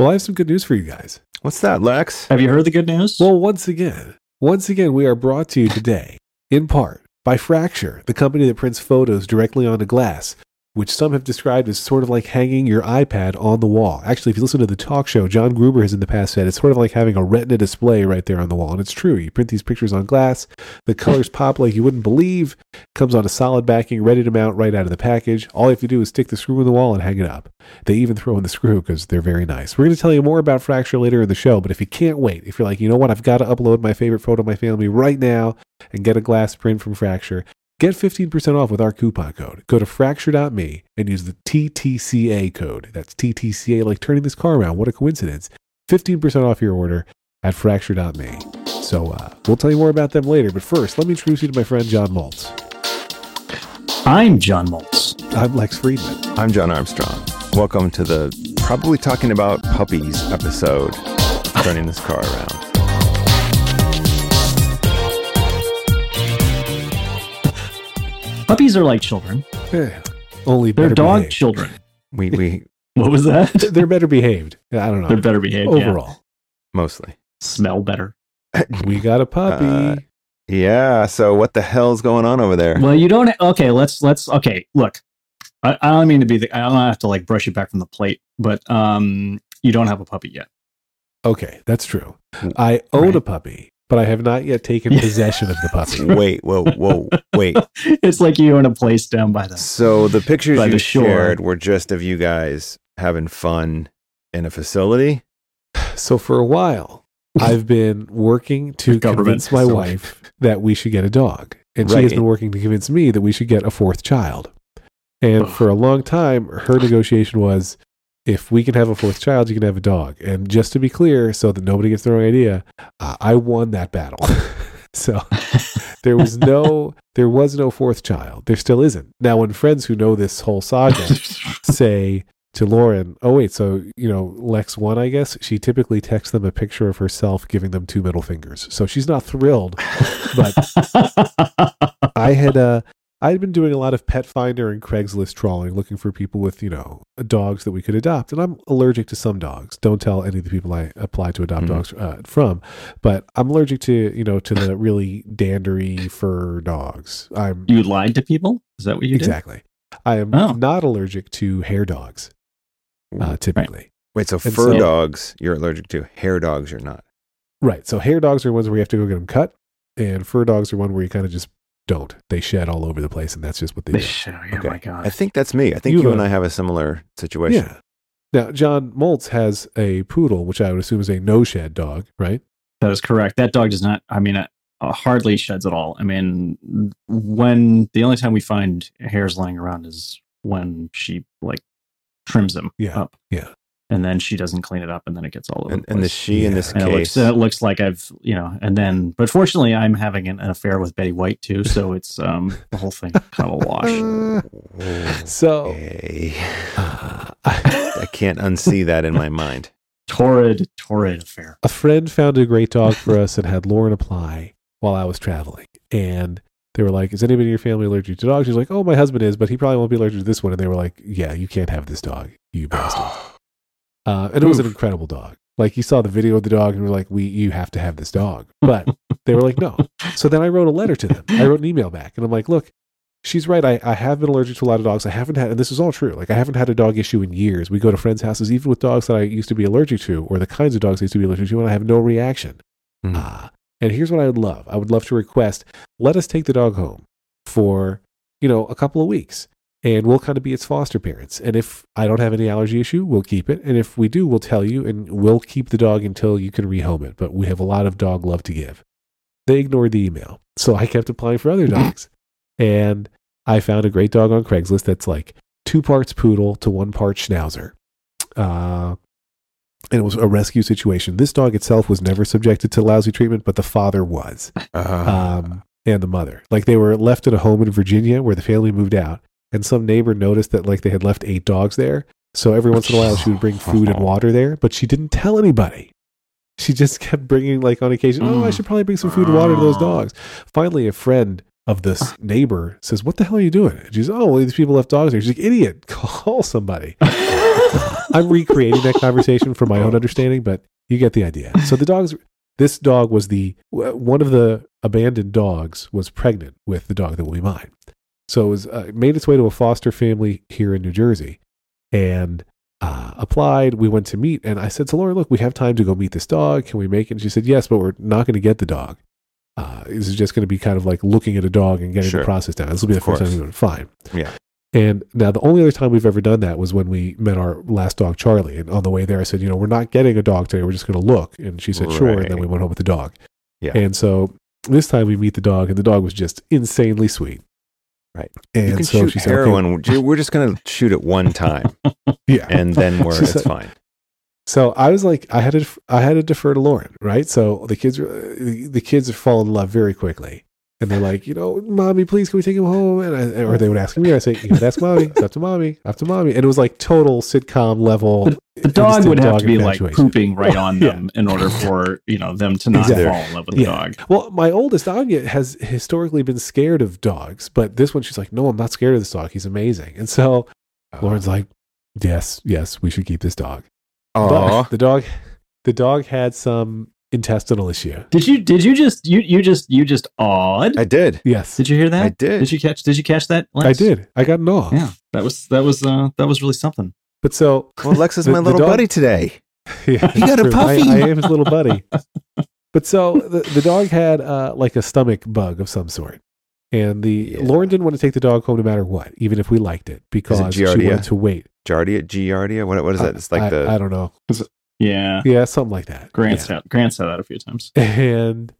Well, I have some good news for you guys. What's that, Lex? Have you heard the good news? Well, once again, once again, we are brought to you today, in part, by Fracture, the company that prints photos directly onto glass, which some have described as sort of like hanging your iPad on the wall. Actually, if you listen to the talk show, John Gruber has in the past said it's sort of like having a retina display right there on the wall. And it's true. You print these pictures on glass, the colors pop like you wouldn't believe, comes on a solid backing, ready to mount right out of the package. All you have to do is stick the screw in the wall and hang it up. They even throw in the screw because they're very nice. We're going to tell you more about Fracture later in the show, but if you can't wait, if you're like, you know what, I've got to upload my favorite photo of my family right now and get a glass print from Fracture, Get 15% off with our coupon code. Go to fracture.me and use the TTCA code. That's TTCA, like turning this car around. What a coincidence. 15% off your order at fracture.me. So uh, we'll tell you more about them later. But first, let me introduce you to my friend John Moltz. I'm John Moltz. I'm Lex Friedman. I'm John Armstrong. Welcome to the probably talking about puppies episode, turning this car around. Puppies are like children. Eh, only They're dog behaved. children. We we What was that? They're better behaved. I don't know. They're better behaved. yeah. Overall, mostly. Smell better. we got a puppy. Uh, Yeah. So what the hell's going on over there? Well, you don't. Okay, let's let's. Okay, look. I, I don't mean to be the. I don't have to like brush you back from the plate, but um, you don't have a puppy yet. okay, that's true. I own Right. a puppy, but I have not yet taken possession of the puppy. Wait. Whoa. Whoa. Wait. it's like you own a place down by the. So the pictures By you the shore. shared were just of you guys having fun in a facility. So for a while, I've been working to convince my facility. wife that we should get a dog, and she has been working to convince me that we should get a fourth child. And for a long time, her negotiation was, if we can have a fourth child, you can have a dog. And just to be clear, so that nobody gets the wrong idea, uh, I won that battle. so there was no there was no fourth child. There still isn't. Now, when friends who know this whole saga say to Lauren, "Oh wait, so you know Lex won, I guess." She typically texts them a picture of herself giving them two middle fingers. So she's not thrilled. But I had uh I had been doing a lot of pet finder and Craigslist trawling looking for people with, you know, dogs that we could adopt. And I'm allergic to some dogs. Don't tell any of the people I apply to adopt Mhm. dogs uh, from, but I'm allergic to, you know, to the really dandery fur dogs. I'm you lied to people. Is that what you did? exactly. I am Oh. not allergic to hair dogs, uh, typically. Wait. So and fur so- dogs you're allergic to. Hair dogs you're not. Right. So hair dogs are ones where you have to go get them cut, and fur dogs are one where you kind of just don't. They shed all over the place, and that's just what they They do. should. Oh Okay. my god. I think that's me. I think You, you, and I have a similar situation. Yeah. Now, John Moltz has a poodle, which I would assume is a no shed dog, right? That is correct. That dog does not. I mean, uh, uh, hardly sheds at all. I mean, when the only time we find hairs lying around is when she like trims them Yeah, up. yeah. And then she doesn't clean it up, and then it gets all over And, the and the place. she in this and it looks, case. it looks like I've, you know, and then, but fortunately, I'm having an, an affair with Betty White too, so it's um the whole thing kind of a wash. Oh, So, okay. uh, I can't unsee that in my mind. Torrid, torrid affair. a friend found a great dog for us and had Lauren apply while I was traveling. And they were like, Is anybody in your family allergic to dogs? She's like, Oh, my husband is, but he probably won't be allergic to this one. And they were like, Yeah, you can't have this dog, you bastard. Uh, and it was an incredible dog. Like you saw the video of the dog and we're like, we you have to have this dog. But they were like, no. So then I wrote a letter to them. I wrote an email back and I'm like, look, she's right. I, I have been allergic to a lot of dogs. I haven't had and this is all true. Like I haven't had a dog issue in years. We go to friends' houses, even with dogs that I used to be allergic to, or the kinds of dogs I used to be allergic to, and I have no reaction. Hmm. Ah. and here's what I would love. I would love to request, let us take the dog home for, you know, a couple of weeks and we'll kind of be its foster parents. And if I don't have any allergy issue, we'll keep it. And if we do, we'll tell you and we'll keep the dog until you can rehome it. But we have a lot of dog love to give. They ignored the email. So I kept applying for other dogs. and I found a great dog on Craigslist that's like two parts poodle to one part schnauzer. Uh, and it was a rescue situation. This dog itself was never subjected to lousy treatment, but the father was Uh, um, and the mother. Like they were left at a home in Virginia where the family moved out, and some neighbor noticed that like they had left eight dogs there. So every once in a while she would bring food and water there, but she didn't tell anybody. She just kept bringing like on occasion, oh, I Mm. should probably bring some food and water to those dogs. Finally, a friend of this neighbor says, "What the hell are you doing?" And she's, "Oh, well, these people left dogs here." She's like, "Idiot, call somebody." I'm recreating that conversation from my own understanding, but you get the idea. So the dogs, this dog was the one of the abandoned dogs was pregnant with the dog that will be mine. So it was uh, made its way to a foster family here in New Jersey, and uh, applied. We went to meet, and I said to Lauren, "Look, we have time to go meet this dog. Can we make it?" And she said, "Yes, but we're not going to get the dog. Uh, this is just going to be kind of like looking at a dog and getting Sure. the process down. This will be the first time we. Fine." Yeah. And now the only other time we've ever done that was when we met our last dog, Charlie. And on the way there, I said, "You know, we're not getting a dog today. We're just going to look." And she said, "Sure." And then we went home with the dog. Yeah. And so this time we meet the dog, and the dog was just insanely sweet. Right. And you can so shoot she said, okay, heroin. We're- We're just going to shoot it one time, yeah. and then we're it's said- fine. So I was like, I had to, I had to defer to Lauren, right? So the kids, the the kids fall in love very quickly, and they're like, you know, mommy, please, can we take him home? And I, or they would ask me, I say, you gotta ask mommy, it's up to mommy, up to mommy, and it was like total sitcom level. The dog instant would have dog to be like pooping right on Yeah. them in order for you know them to not Exactly. fall in love with the Yeah. dog. Well, my oldest Anya has historically been scared of dogs, but this one she's like, no, I'm not scared of this dog. He's amazing. And so oh. Lauren's like, yes, yes, we should keep this dog. But Aw. the dog, the dog had some intestinal issue. Did you did you just you you just you just awed? I did. Yes, did you hear that? I did. Did you catch did you catch that? I did. I got an awe. Yeah. That was that was uh that was really something. But so Well, Lex is The- my little dog- buddy today. yeah, He got a true. I, puppy. I am his little buddy. but so the, the dog had uh, like a stomach bug of some sort. And the Yeah. Lauren didn't want to take the dog home no matter what, even if we liked it, because she Giardia? wanted to wait. Giardia, Giardia. What, what is that? It's like I, the. I don't know. Yeah. Yeah, something like that. Grant Yeah. said Grant said that a few times. And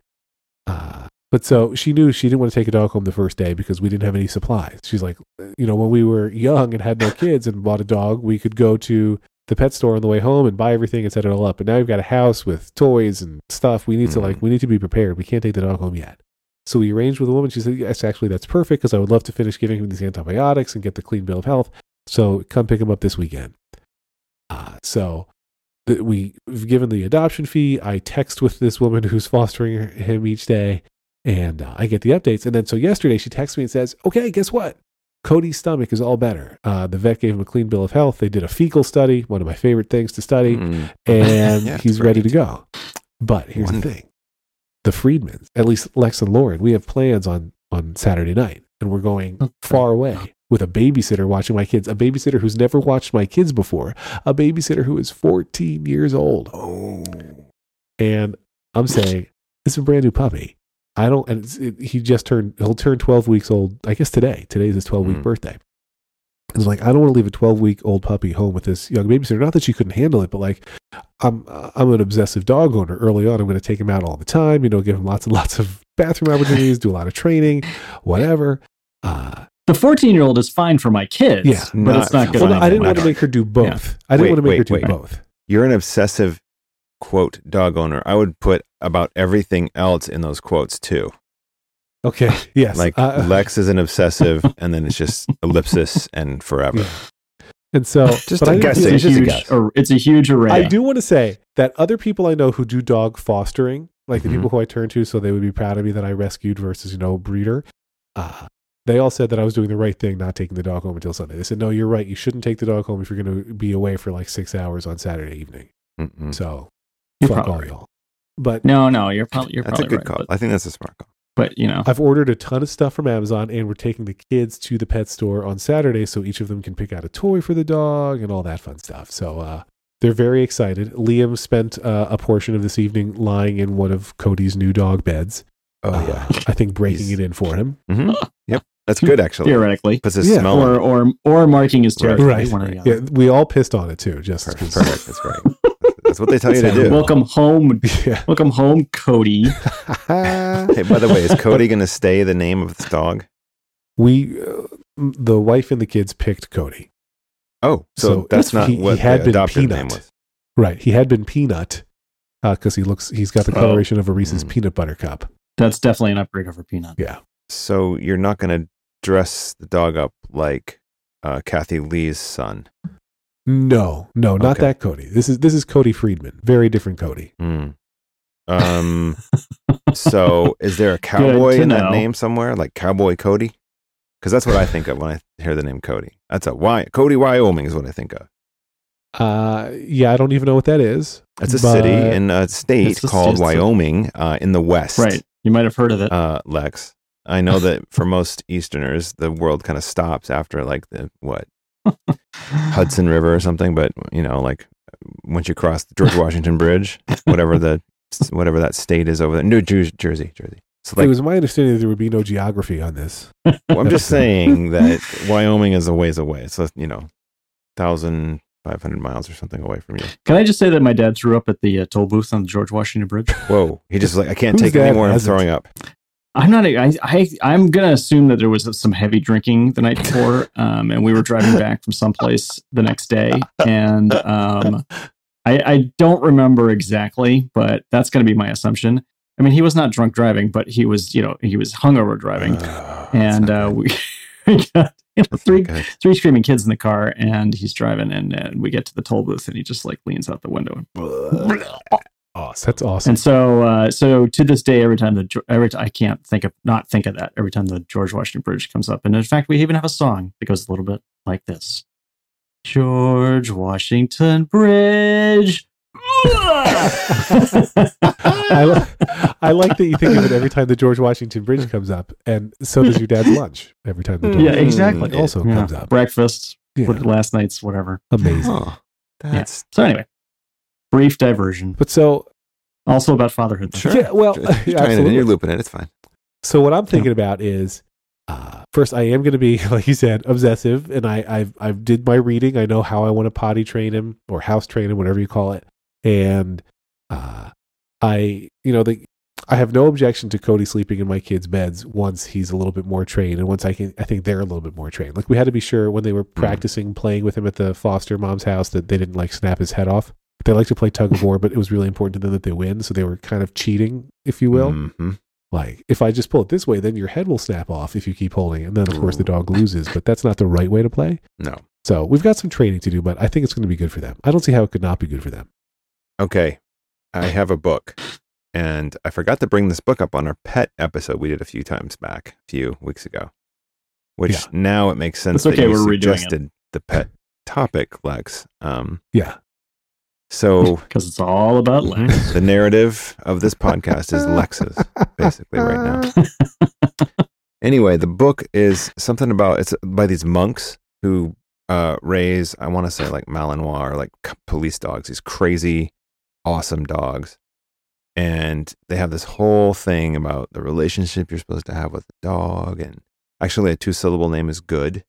uh, but so she knew she didn't want to take a dog home the first day because we didn't have any supplies. She's like, you know, when we were young and had no kids and bought a dog, we could go to the pet store on the way home and buy everything and set it all up. But now we've got a house with toys and stuff. We need to like, Mhm. we need to be prepared. We can't take the dog home yet. So we arranged with a woman. She said, yes, actually, that's perfect because I would love to finish giving him these antibiotics and get the clean bill of health. So come pick him up this weekend. Uh, so th- we- we've given the adoption fee. I text with this woman who's fostering him each day, and uh, I get the updates. And then so yesterday she texts me and says, "Okay, guess what? Cody's stomach is all better. Uh, the vet gave him a clean bill of health. They did a fecal study, one of my favorite things to study, Mm. and Yeah, he's ready to go. But here's the thing: the Friedmans, at least Lex and Lauren, we have plans on on Saturday night, and we're going far away with a babysitter watching my kids. A babysitter who's never watched my kids before. A babysitter who is 14 years old. Oh. And I'm saying, it's a brand new puppy. I don't, and it's, it, he just turned, he'll turn 12 weeks old, I guess today. Today's his 12 week Mm. birthday. It's like, I don't want to leave a 12 week old puppy home with this young babysitter. Not that she couldn't handle it, but like, I'm, I'm an obsessive dog owner. Early on, I'm going to take him out all the time, you know, give him lots and lots of bathroom opportunities, do a lot of training, whatever. Uh, The 14 year old is fine for my kids, Yeah. but it's Not not good. well, no, I didn't want to make her do both. I didn't Wait, want to make her wait, do wait. both. You're an obsessive quote dog owner. I would put about everything else in those quotes too. Okay. Yes. Like Uh, Lex is an obsessive, and then it's just ellipsis and forever. Yeah. And so, Just but a I guess feel- It's a huge, guess. ar- it's a huge array. I do want to say that other people I know who do dog fostering, like the Mhm. people who I turn to, so they would be proud of me that I rescued versus you know breeder. Uh, they all said that I was doing the right thing, not taking the dog home until Sunday. They said, "No, you're right. You shouldn't take the dog home if you're going to be away for like six hours on Saturday evening." Mm-mm. So, You're fuck probably all right. y'all. But No, no, you're probably you're That's a good right. call. But, I think that's a smart call. but you know, I've ordered a ton of stuff from Amazon, and we're taking the kids to the pet store on Saturday, so each of them can pick out a toy for the dog and all that fun stuff. So uh, they're very excited. Liam spent uh, a portion of this evening lying in one of Cody's new dog beds. Oh Uh, yeah. I think breaking He's- it in for him. hmm Yep. That's good actually. theoretically, Puts a Yeah. smell. or or or marking his Right. territory. Right. One or the Yeah, we all pissed on it too. Just Perfect. 'cause- Perfect. That's great. That's what they tell you to do. Welcome home, yeah. welcome home, Cody. Hey, by the way, is Cody going to stay the name of this dog? we, uh, the wife and the kids picked Cody. Oh, so, So that's not he- he what had the been adopted Peanut. name was. Right. He had been Peanut because he looks. He's got the Oh. coloration of a Reese's Mm. peanut butter cup. That's definitely an upgrade over Peanut. Yeah. So you're not going to dress the dog up like uh, Kathie Lee's son. No, no, not Okay. that Cody. This is this is Cody Friedman. Very different Cody. Hmm. Um. so is there a cowboy in that know. name somewhere, like Cowboy Cody? Because that's what I think of when I hear the name Cody. That's a Wy- Cody, Wyoming is what I think of. Uh, yeah, I don't even know what that is. It's a city in a state called Wyoming uh, in the west. Right. You might have heard of it. uh, Lex. I know that for most Easterners, the world kind of stops after like the what Hudson River or something. But you know, like once you cross the George Washington Bridge, whatever the whatever that state is over there, New Jersey, Jersey, Jersey. So it was my understanding that there would be no geography on this. well, I'm just saying that Wyoming is a ways away. It's a, you know, thousand five hundred miles or something away from you. Can I just say that my dad threw up at the uh, toll booth on the George Washington Bridge? Whoa, he just like I can't Who's take it anymore. I'm throwing up. I'm not. I, I I'm gonna assume that there was some heavy drinking the night before, um, and we were driving back from someplace the next day, and um, I, I don't remember exactly, but that's gonna be my assumption. I mean, he was not drunk driving, but he was, you know, he was hungover driving, Oh, and uh, we, we got you know, three That's not good. three screaming kids in the car, and he's driving, and, and we get to the toll booth, and he just like leans out the window. And, Awesome. That's awesome. and so, uh, so to this day, every time the every time I can't think of not think of that every time the George Washington Bridge comes up, and in fact, we even have a song that goes a little bit like this: George Washington Bridge. I, li- I like that you think of it every time the George Washington Bridge comes up, and so does your dad's lunch every time the George yeah, exactly. Also Yeah. comes up. Breakfast, Yeah, last night's whatever. amazing. Huh. That's So anyway, brief diversion. But so Also about fatherhood. sure. Yeah, well, You're trying it in, absolutely. you're looping it. It's fine. So what I'm thinking about is, uh, first I am going to be like you said, obsessive, and I I've I've did my reading. I know how I want to potty train him or house train him, whatever you call it, and uh, I you know the. I have no objection to Cody sleeping in my kids' beds once he's a little bit more trained, and once I can, I think they're a little bit more trained. Like we had to be sure when they were practicing playing with him at the foster mom's house that they didn't like snap his head off. They like to play tug of war, but it was really important to them that they win, so they were kind of cheating, if you will. Mhm. Like, if I just pull it this way, then your head will snap off if you keep holding it. And then, of course, the dog loses, but that's not the right way to play. No. So, we've got some training to do, but I think it's going to be good for them. I don't see how it could not be good for them. Okay. I have a book. And I forgot to bring this book up on our pet episode we did a few times back, a few weeks ago. Which Yeah. now it makes sense That's that okay, you we're redoing it. suggested the pet topic, Lex. Um, Yeah. So Because it's all about Lex. the narrative of this podcast is Lex's, basically, right now. Anyway, the book is something about it's by these monks who uh, raise, I want to say like Malinois or like police dogs, these crazy, awesome dogs. And they have this whole thing about the relationship you're supposed to have with the dog. And actually, a two syllable name is good uh,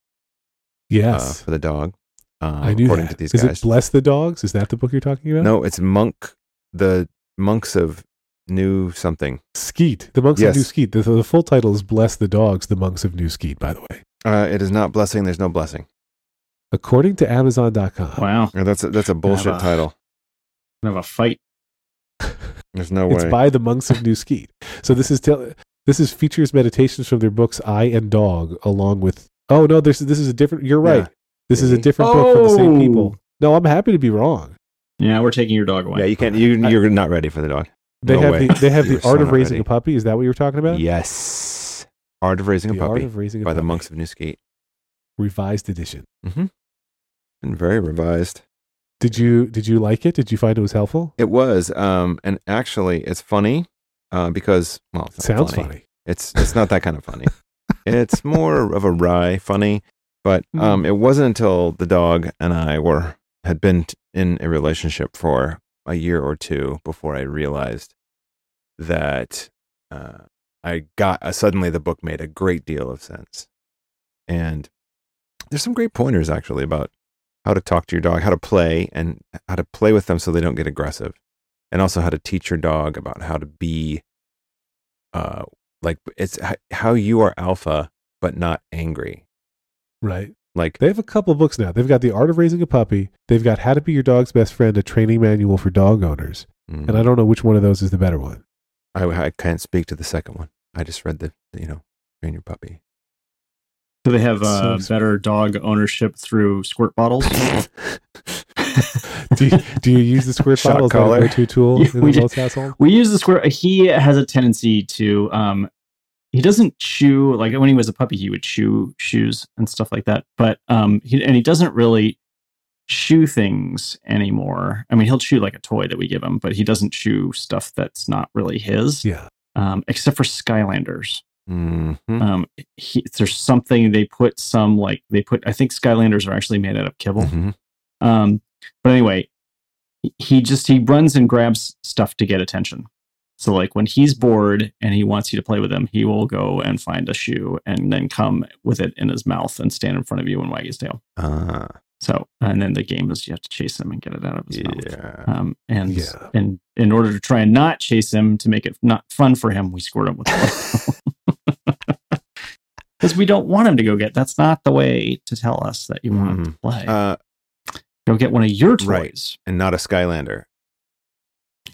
Yes. for the dog. Um, I knew according that. to these Is guys. it Bless the Dogs? Is that the book you're talking about? no, it's monk, the monks of New something. Skete. The Monks Yes. of New Skete. The, the full title is Bless the Dogs, The Monks of New Skete, by the way. Uh, it is not blessing. There's no blessing. According to Amazon.com. Wow. Uh, That's a, that's a bullshit a- title. Gonna have a fight. There's no way. It's by the Monks of New Skete. So this is tell this is features meditations from their books I and Dog, along with oh no, this this is a different. You're right. Yeah. This is a Mhm. different book from the same Oh. people. No, I'm happy to be wrong. Yeah, we're taking your dog away. yeah, you can't. You, you're not ready for the dog. They No have way. the they have You're the so art of raising ready. a puppy. Is that what you were talking about? Yes. Art of Raising the a art Puppy of raising a by the monks of New Skete. revised edition. Mm-hmm. And very revised. Did you did you like it? Did you find it was helpful? It was. Um, and actually, it's funny uh, because well, it's not Sounds funny. It's it's not that kind of funny. it's more of a wry funny. But Hmm. um, it wasn't until the dog and I were had been t- in a relationship for a year or two before I realized that uh, I got uh, suddenly the book made a great deal of sense. And there's some great pointers actually about how to talk to your dog, how to play, and how to play with them so they don't get aggressive, and also how to teach your dog about how to be, uh, like it's h- how you are alpha but not angry. Right. Like They have a couple books now. They've got the art of raising a puppy. They've got how to be your dog's best friend, a training manual for dog owners. mm, And I don't know which one of those is the better one. I, I can't speak to the second one. I just read the you know train your puppy. Do they have uh, So- better dog ownership through squirt bottles? do, you, do you use the squirt Shock bottle as a collar. go-to tool Yeah, in we the household? we use the squirt. He has a tendency to. Um, he doesn't chew like when he was a puppy. He would chew shoes and stuff like that. But um, he and he doesn't really chew things anymore. I mean, he'll chew like a toy that we give him, but he doesn't chew stuff that's not really his, Yeah. um, except for Skylanders. Mhm. Um, he, there's something they put some like they put. I think Skylanders are actually made out of kibble. Mhm. Um, but anyway, he just he runs and grabs stuff to get attention. So like when he's bored and he wants you to play with him, he will go and find a shoe and then come with it in his mouth and stand in front of you and wag his tail. Ah, So and then the game is you have to chase him and get it out of his mouth. Um, and Yeah. and in order to try and not chase him to make it not fun for him, we squirt him with because we don't want him to go get. That's not the way to tell us that you want him to play. Uh, go get one of your toys, right. and not a Skylander.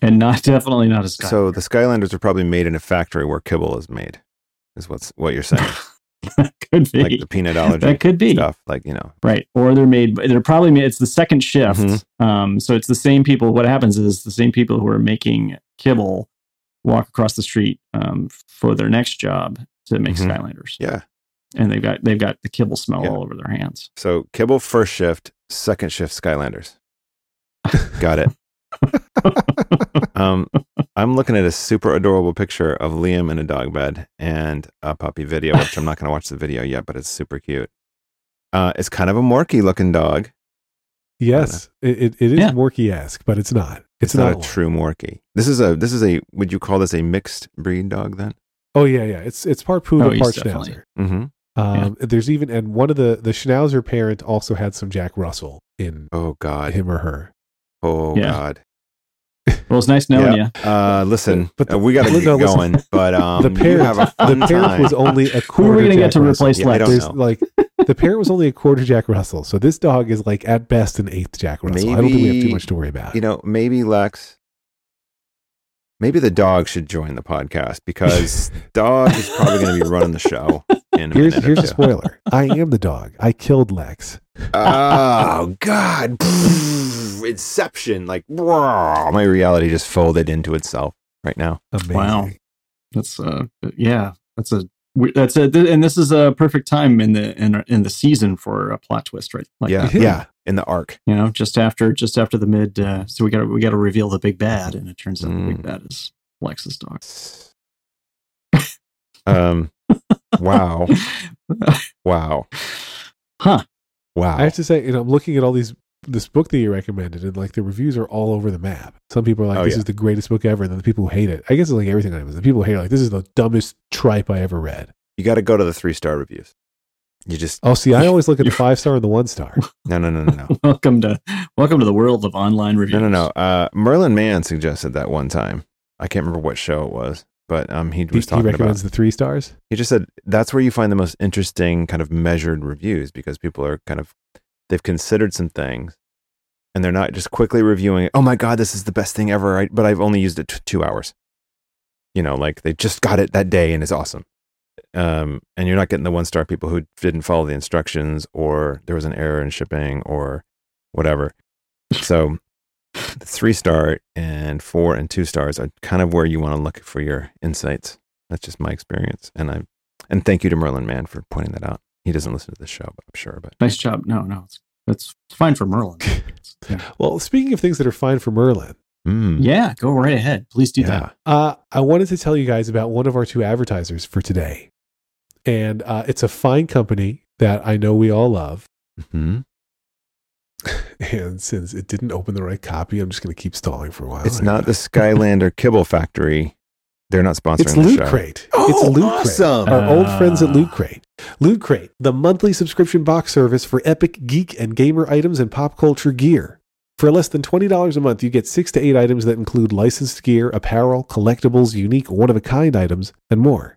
And not definitely not a sky. So the Skylanders are probably made in a factory where kibble is made. Is what's what you're saying? that could be like the peanut allergy that could be stuff. Like you know. right, or they're made. They're probably made. It's the second shift. Mhm. Um, so it's the same people. What happens is the same people who are making kibble walk across the street um, for their next job to make Mhm. Skylanders. Yeah. and they've got they've got the kibble smell Yeah. all over their hands. So kibble first shift, second shift Skylanders. Got it. um, I'm looking at a super adorable picture of Liam in a dog bed and a puppy video, which I'm not going to watch the video yet, but it's super cute. Uh, it's kind of a Morkie looking dog. Yes, it, it, it is Yeah. Morkie esque, but it's not. It's, It's, not, a one. true Morkie. This is a this is a would you call this a mixed breed dog then? Oh yeah, yeah. It's it's part poodle, Oh, part schnauzer. Mm-hmm. Um, There's even and one of the the schnauzer parent also had some Jack Russell in Oh God. him or her. Oh Yeah. God. Well, it's nice knowing you. Uh, listen, But the- uh, we got to no, get listen. going. But um, the you parent have a fun the parent time. was only a Who quarter. are we gonna get to replace Yeah, I Lex? don't know. like the parent was only a quarter Jack Russell, so this dog is like at best an eighth Jack Russell. I don't think we have too much to worry about. you know, maybe Lex, maybe the dog should join the podcast because dog is probably going to be running the show. In a here's minute or here's a spoiler. I am the dog. I killed Lex. Oh God! Inception, like my reality just folded into itself right now. Amazing. Wow. That's uh yeah, that's a we- that's a th- and this is a perfect time in the in in the season for a plot twist, right? Like yeah, Yeah. yeah, in the arc. you know, just after just after the mid uh so we got we got to reveal the big bad and it turns out the Mm. big bad is Lex's dog. Um, wow, wow, huh. wow. I have to say, you know, I'm looking at all these this book that you recommended, and like the reviews are all over the map. Some people are like, Oh, "This yeah. is the greatest book ever," and then the people who hate it. I guess it's like everything I was. The people who hate it, are like, "This is the dumbest tripe I ever read." you got to go to the three star reviews. You just Oh, see, I always look at the five star and the one star. no, no, no, no, no. welcome to welcome to the world of online reviews. No, no, no. Uh, Merlin Mann suggested that one time. I can't remember what show it was, but um, he He, was he talking about. recommends the three stars. He just said that's where you find the most interesting kind of measured reviews because people are kind of they've considered some things, and they're not just quickly reviewing. Oh my god, this is the best thing ever! I, but I've only used it t- two hours. You know, like they just got it that day and it's awesome. Um, and you're not getting the one star people who didn't follow the instructions or there was an error in shipping or whatever. So the three star and four and two stars are kind of where you want to look for your insights. That's just my experience. And I and thank you to Merlin Mann for pointing that out. He doesn't listen to the show, but I'm sure. But Nice job. No, no, it's that's fine for Merlin. Yeah. Well, speaking of things that are fine for Merlin, Mm, yeah, go right ahead. Please do yeah. that. uh, I wanted to tell you guys about one of our two advertisers for today, and uh, it's a fine company that I know we all love. Mhm. And since it didn't open the right copy, I'm just going to keep stalling for a while. It's not the Skylander Kibble Factory. They're not sponsoring It's the Loot show. Crate. Oh, it's Loot awesome. Crate. Our old friends at Ah. Loot Crate. Loot Crate, the monthly subscription box service for epic geek and gamer items and pop culture gear. For less than $20 a month, you get six to eight items that include licensed gear, apparel, collectibles, unique one of a kind items, and more.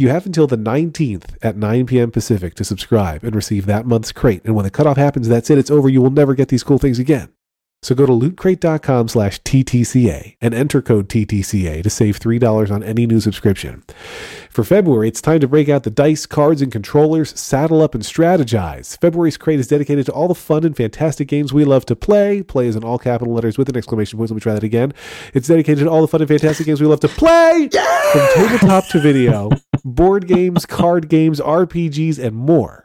You have until the 19th at 9 p.m. Pacific to subscribe and receive that month's crate. And when the cutoff happens, that's it. It's over. You will never get these cool things again. So go to lootcrate.com slash TTCA and enter code TTCA to save $3 on any new subscription. For February, it's time to break out the dice, cards, and controllers, saddle up and strategize. February's crate is dedicated to all the fun and fantastic games we love to play. Play is in all capital letters with an exclamation point. Let me try that again. It's dedicated to all the fun and fantastic games we love to play. From tabletop to video, board games, card games, RPGs, and more.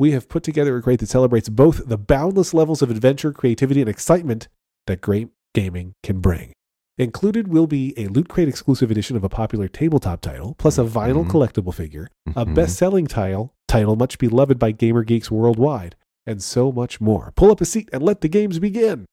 we have put together a crate that celebrates both the boundless levels of adventure, creativity, and excitement that great gaming can bring. Included will be a Loot Crate exclusive edition of a popular tabletop title, plus a vinyl Mhm. collectible figure, a Mhm. best-selling title, title much beloved by gamer geeks worldwide, and so much more. Pull up a seat and let the games begin.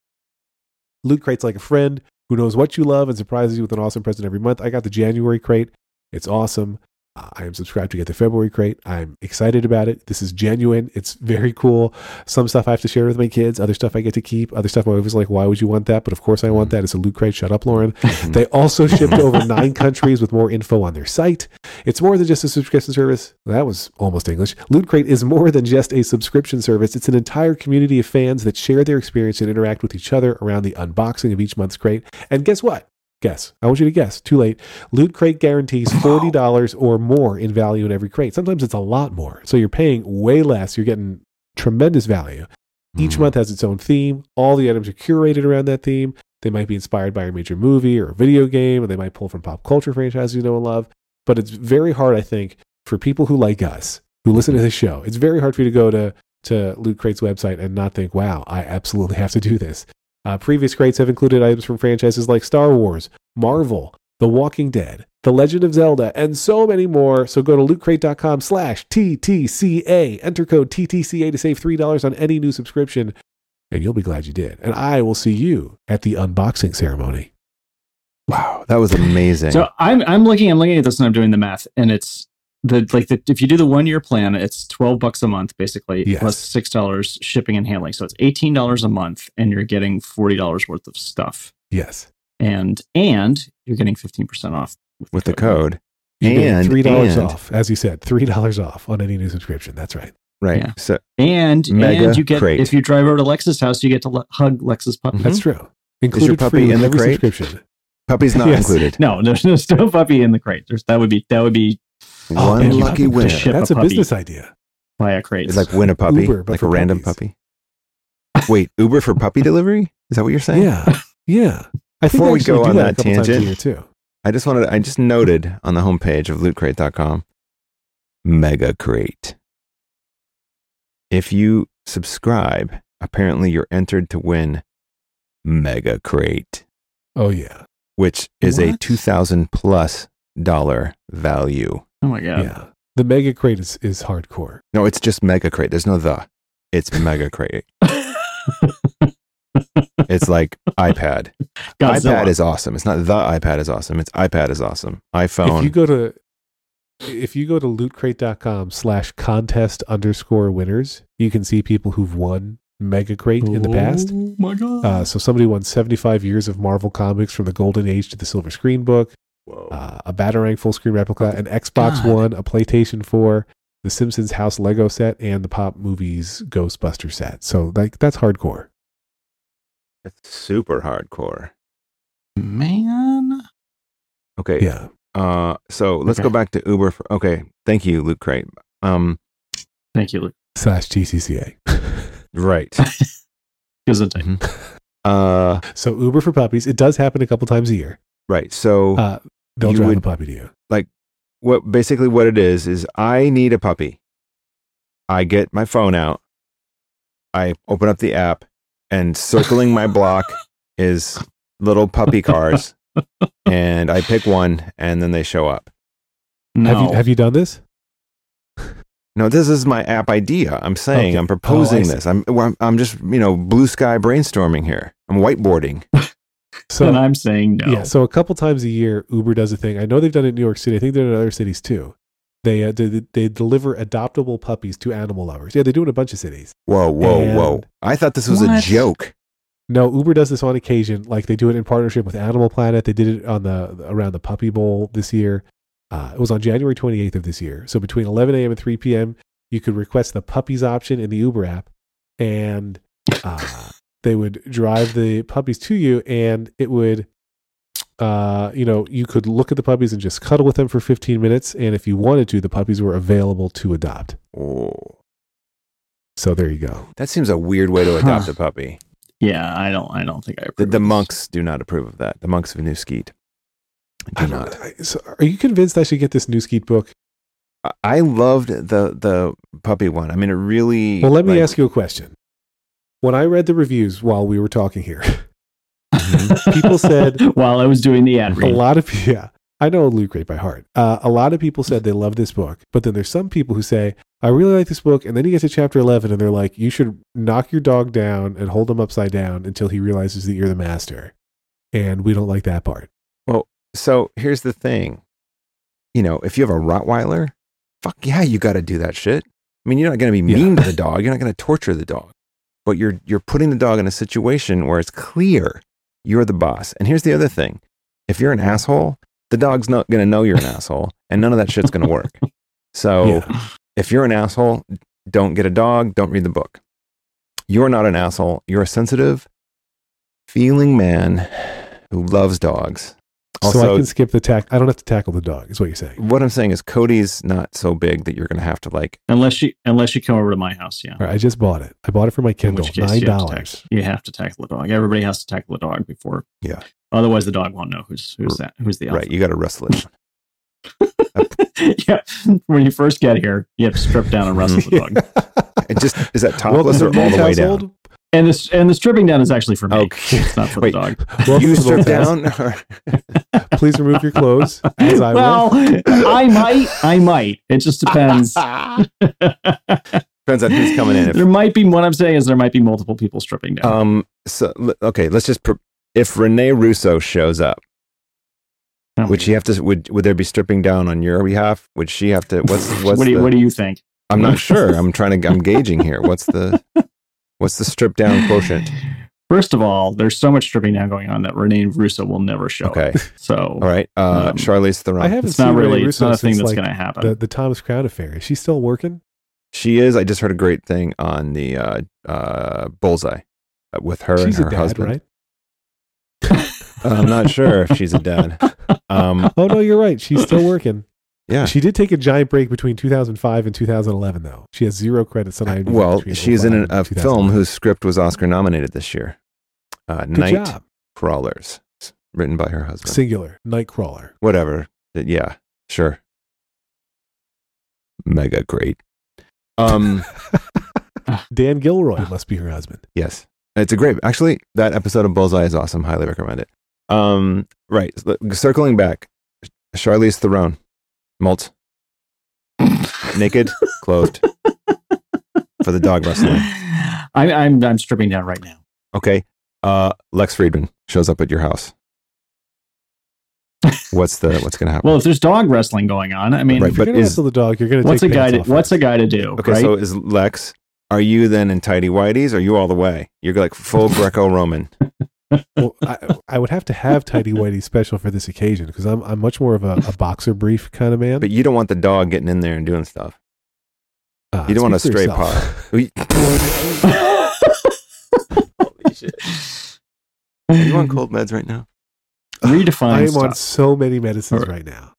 Loot Crate's like a friend who knows what you love and surprises you with an awesome present every month. I got the January crate. It's awesome. I am subscribed to get the February crate. I'm excited about it. This is genuine. It's very cool. Some stuff I have to share with my kids. Other stuff I get to keep. Other stuff my wife was like, "Why would you want that?" But of course I want that. It's a loot crate. Shut up, Lauren. Mhm. They also ship to over nine countries with more info on their site. It's more than just a subscription service. That was almost English. Loot Crate is more than just a subscription service. It's an entire community of fans that share their experience and interact with each other around the unboxing of each month's crate. And guess what? Guess. I want you to guess. Too late. Loot Crate guarantees $40 or more in value in every crate. Sometimes it's a lot more. So you're paying way less. You're getting tremendous value. Each Mhm. month has its own theme. All the items are curated around that theme. They might be inspired by a major movie or a video game, and they might pull from pop culture franchises you know and love. But it's very hard, I think, for people who like us, who listen to this show. It's very hard for you to go to to Loot Crate's website and not think, "Wow, I absolutely have to do this." Uh, previous crates have included items from franchises like Star Wars, Marvel, The Walking Dead, The Legend of Zelda, and so many more. So go to lootcrate.com slash TTCA. Enter code TTCA to save $3 on any new subscription, and you'll be glad you did. And I will see you at the unboxing ceremony. Wow, that was amazing. So I'm I'm looking I'm looking at this and I'm doing the math and it's the like the if you do the one year plan it's twelve bucks a month basically Yes. plus six dollars shipping and handling so it's eighteen dollars a month and you're getting forty dollars worth of stuff Yes. and and you're getting fifteen percent off with the code. You get And- $3 off, as you said, $3 off on any new subscription. That's right. Right. Yeah. So and Mega and you get crate. if you drive over to Lex's house you get to le- hug Lex's puppy. That's mm-hmm. true. Included your puppy in the crate? subscription. puppy's not Yes. included. No, there's no still puppy in the crate. There's that would be that would be Oh, One man, lucky have winner. That's a a business idea. by a crate. It's like win a puppy, Uber, like a random puppies. puppy. Wait, Uber for puppy delivery? Is that what you're saying? Yeah. Yeah. I think Before they we actually go do on that, a that couple times a tangent, year, too. I just wanted, I just noted on the homepage of lootcrate.com, mega crate. If you subscribe, apparently you're entered to win mega crate, Oh, yeah. which is a 2000 plus dollar value. oh my god. Yeah. The mega crate is, is hardcore. No, it's just mega crate. There's no the. It's mega crate. It's like iPad. Godzilla. iPad is awesome. It's not the iPad is awesome. It's iPad is awesome. iPhone. If you go to if you go to lootcrate.com slash contest underscore winners, you can see people who've won mega crate in the past. Oh my god. Uh, so somebody won 75 years of Marvel comics from the golden age to the silver screen book, Whoa. Uh, a Batarang full screen replica, an Xbox God. One, a PlayStation 4, the Simpsons House Lego set, and the Pop Movies Ghostbuster set. So like that's hardcore. That's super hardcore. Man. Okay. Yeah. Uh, so let's go back to Uber. For, okay. Thank you, Loot Crate. Um, Thank you, Luke. Slash GCCA. right. Gesundheit. Uh, so Uber for puppies. It does happen a couple times a year. right. So Uh, they'll You drive would- a puppy to you. Like what basically what it is is I need a puppy. I get my phone out. I open up the app, and circling my block is little puppy cars, and I pick one, and then they show up. No. Have you have you done this? No, this is my app idea. I'm saying Okay. I'm Oh, proposing see. this. I'm I'm I'm just you know blue sky brainstorming here. I'm whiteboarding. So and I'm saying no. Yeah, so a couple times a year, Uber does a thing. I know they've done it in New York City. I think they're in other cities too. They uh, they, they deliver adoptable puppies to animal lovers. Yeah, they do it in a bunch of cities. Whoa, whoa, whoa! I thought this was a joke. No, Uber does this on occasion. Like they do it in partnership with Animal Planet. They did it on the around the Puppy Bowl this year. Uh, it was on January 28th of this year. So between 11 a.m. and 3 p.m., you could request the puppies option in the Uber app, and uh, they would drive the puppies to you, and it would, uh, you know, you could look at the puppies and just cuddle with them for 15 minutes, and if you wanted to, the puppies were available to adopt. Oh, So there you go. that seems a weird way to adopt Huh. a puppy. Yeah, I don't. I don't think I. The, approve the of this. monks do not approve of that. The monks of New Skete do I don't- not. I- so are you convinced I should get this new Skete book? I- I loved the the puppy one. I mean, it really. Well, let me like- ask you a question. When I read the reviews while we were talking here, Mhm. people said While I was doing the ad a lot of yeah, I know Loot Crate by heart. Uh, a lot of people said they love this book, but then there's some people who say I really like this book, and then you get to chapter eleven, and they're like, you should knock your dog down and hold him upside down until he realizes that you're the master, and we don't like that part. Well, so here's the thing. You know, if you have a Rottweiler, fuck yeah, you got to do that shit. I mean, you're not going to be Yeah. mean to the dog. You're not going to torture the dog, but you're you're putting the dog in a situation where it's clear you're the boss. And here's the other thing: if you're an asshole, the dog's not going to know you're an asshole, and none of that shit's going to work. So Yeah. if you're an asshole, don't get a dog. Don't read the book. You're not an asshole. You're a sensitive, feeling man who loves dogs. So I can skip the tack. I don't have to tackle the dog. Is what you're saying? what I'm saying is Cody's not so big that you're going to have to like. unless you unless you come over to my house, yeah. All right, I just bought it. I bought it for my Kindle. case Nine you have, to dollars. tackle, you have to tackle the dog. Everybody has to tackle the dog before. Yeah. Otherwise, the dog won't know who's who's that who's the alpha. Right, you got to wrestle it. yeah. When you first get here, you have to strip down and wrestle the dog. It just is that Welcome topless to or all the way Milt's down? Household. And this and the stripping down is actually for me. Okay. It's not for Wait. the dog. Welcome you strip down? Please remove your clothes. As I well, will. I might. I might. It just depends. depends on who's coming in. If, there might be what I'm saying is there might be multiple people stripping down. um. So okay, let's just. Pr- if Rene Russo shows up, Oh, would she have to? Would would there be stripping down on your behalf? Would she have to? What's what's what do you the, what do you think? I'm not sure. I'm trying to. I'm gauging here. What's the what's the strip down quotient? First of all, there's so much stripping down going on that Rene Russo will never show. Okay. Up. So All right. Uh, Um, Charlize Theron. I haven't it's seen not Rene really it's Russo not a thing that's like, going to happen. the the Thomas Crown affair. Is she still working? She is. I just heard a great thing on the uh, uh, Bullseye uh, with her She's and a her dad, husband. right? I'm not sure if she's a dad. Um, Oh no, you're right. She's still working. Yeah. She did take a giant break between 2005 and 2011, though. She has zero credits on IMDb. Well, she's in an, a film whose script was Oscar nominated this year. Uh, Good Night job. Crawlers, written by her husband. Singular Nightcrawler. Whatever. Uh, Yeah. Sure. Mega great. Um. Dan Gilroy must be her husband. Yes. It's a great actually that episode of Bullseye is awesome. Highly recommend it. Um right. Circling back. Charlize Theron. Molt. Naked, clothed. For the dog wrestling. I, I'm I'm stripping down right now. Okay. Uh Lex Friedman shows up at your house. What's the what's gonna happen? Well, if there's dog wrestling going on, I mean, Right, If you're but going to is- wrestle the dog, you're going to what's a take guy pants to off what's a guy to do? okay, right? so is Lex are you then in tidy whities? Are you all the way? You're like full Greco Roman. well, I, I would have to have tidy whitey special for this occasion because I'm I'm much more of a, a boxer brief kind of man. But you don't want the dog getting in there and doing stuff. Uh, You don't want a stray yourself. paw. Holy shit. Are you on cold meds right now? Redefine I am stuff. on so many medicines Or- right now.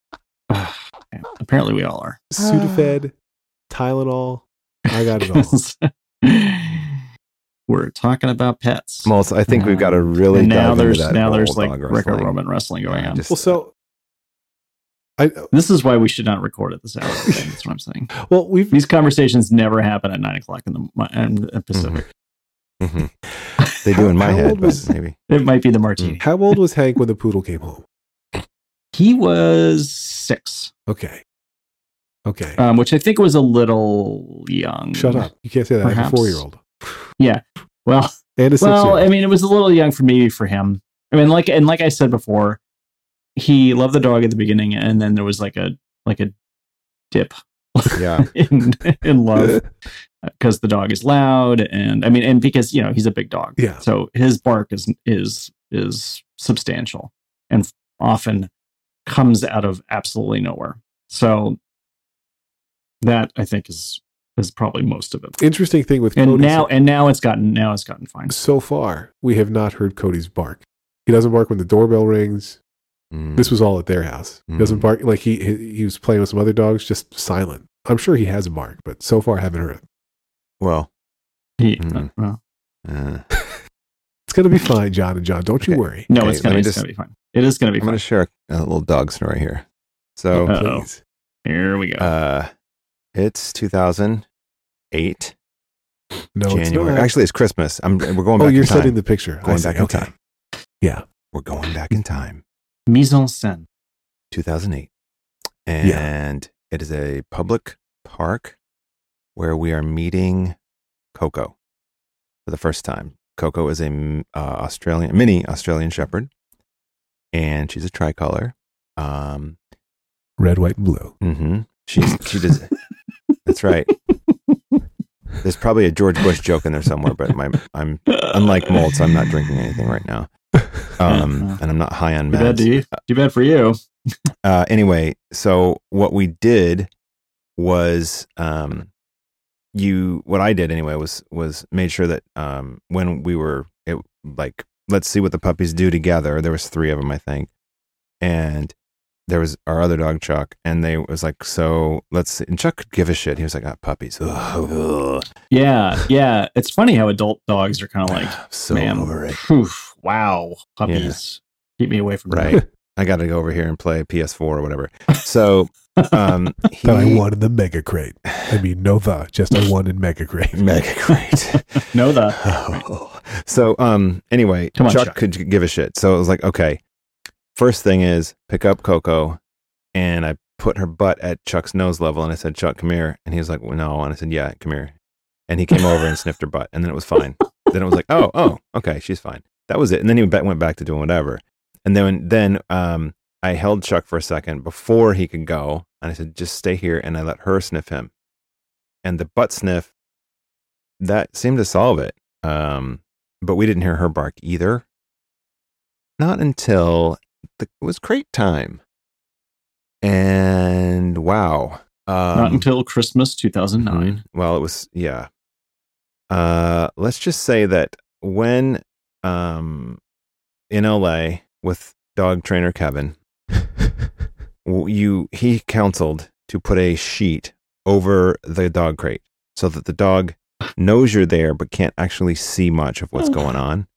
Yeah, Apparently, we all are. Sudafed, Tylenol. I got it all. We're talking about pets. Well, I think we've got to really and now there's that now there's like dog Greco-Roman wrestling going Yeah, on. just- well, so I This is why we should not record at this hour. of That's what I'm saying. well we've These conversations never happen at nine o'clock in the mo- in the Pacific. Mhm. They do in my How head, old but was- maybe. It might be the martini. how old was Hank when the poodle came home? He was six, Okay, okay. um, which I think was a little young. Shut up! You can't say that. I have a Perhaps. Old Well, well. I mean, it was a little young for maybe for him. I mean, like and like I said before, he loved the dog at the beginning, and then there was like a like a dip Yeah. in in love because the dog is loud, and I mean, and because you know he's a big dog, Yeah. So his bark is is is substantial and often comes out of absolutely nowhere. So that I think is is probably most of it. Interesting thing with And Cody now and now it's gotten now it's gotten fine. so far, we have not heard Cody's bark. He doesn't bark when the doorbell rings. Mm. This was all at their house. He doesn't Mm. bark like he, he he was playing with some other dogs, just silent. I'm sure he has a bark, but so far I haven't heard it. well, He, Mhm. uh, well, uh, It's gonna be fine, John and John. Don't you worry. no, Okay, it's gonna, me it's just- gonna be fine. It is gonna be I'm gonna share a, a little dog story here. So, Uh-oh. Please. Here we go. uh, It's 2008 No, it's January. not. Actually, it's Christmas. I'm. We're going. oh, Back you're in time. setting the picture. I Going see. back in okay. time. Yeah. We're going back in time. Mise en scène. 2008, and it is a public park where we are meeting Coco for the first time. Coco is a uh, Australian mini Australian Shepherd, and she's a tricolor. Um, Red, white, and blue. hmm She's she does. that's right. There's probably a George Bush joke in there somewhere, but my I'm unlike mold, so I'm not drinking anything right now, um, and I'm not high on Too bad, meds. to you. Too bad for you. Uh, anyway, so what we did was, um, you what I did anyway was was made sure that um, when we were it, like let's see what the puppies do together. There was three of them, I think, and there was our other dog Chuck, and they was like, so let's. See. And Chuck could give a shit. He was like, ah, puppies. Ugh, ugh. Yeah, yeah. It's funny how adult dogs are kind of like, so man, over it. phew, wow, puppies. Keep me away from Right. that. I got to go over here and play PS4 or whatever. So, um, he, That I wanted the Mega Crate. I mean, no the, just I wanted Mega Crate. Mega crate. know the. Oh. So, um, anyway, Come on, Chuck, Chuck. could give a shit. So it was like, okay, first thing is pick up Coco, and I put her butt at Chuck's nose level, and I said, Chuck, come here, and he was like, well, no, and I said, yeah, come here, and he came over and sniffed her butt, and then it was fine. then it was like, oh, oh, okay, she's fine. That was it, and then he went back- to doing whatever, and then then um, I held Chuck for a second before he could go, and I said, just stay here, and I let her sniff him, and the butt sniff that seemed to solve it. Um, but we didn't hear her bark either. Not until the, it was crate time. And wow. Um, Not until Christmas 2009. mhm. Well, it was, yeah. Uh, let's just say that when um, in LA with dog trainer Kevin, you he counseled to put a sheet over the dog crate so that the dog knows you're there but can't actually see much of what's going on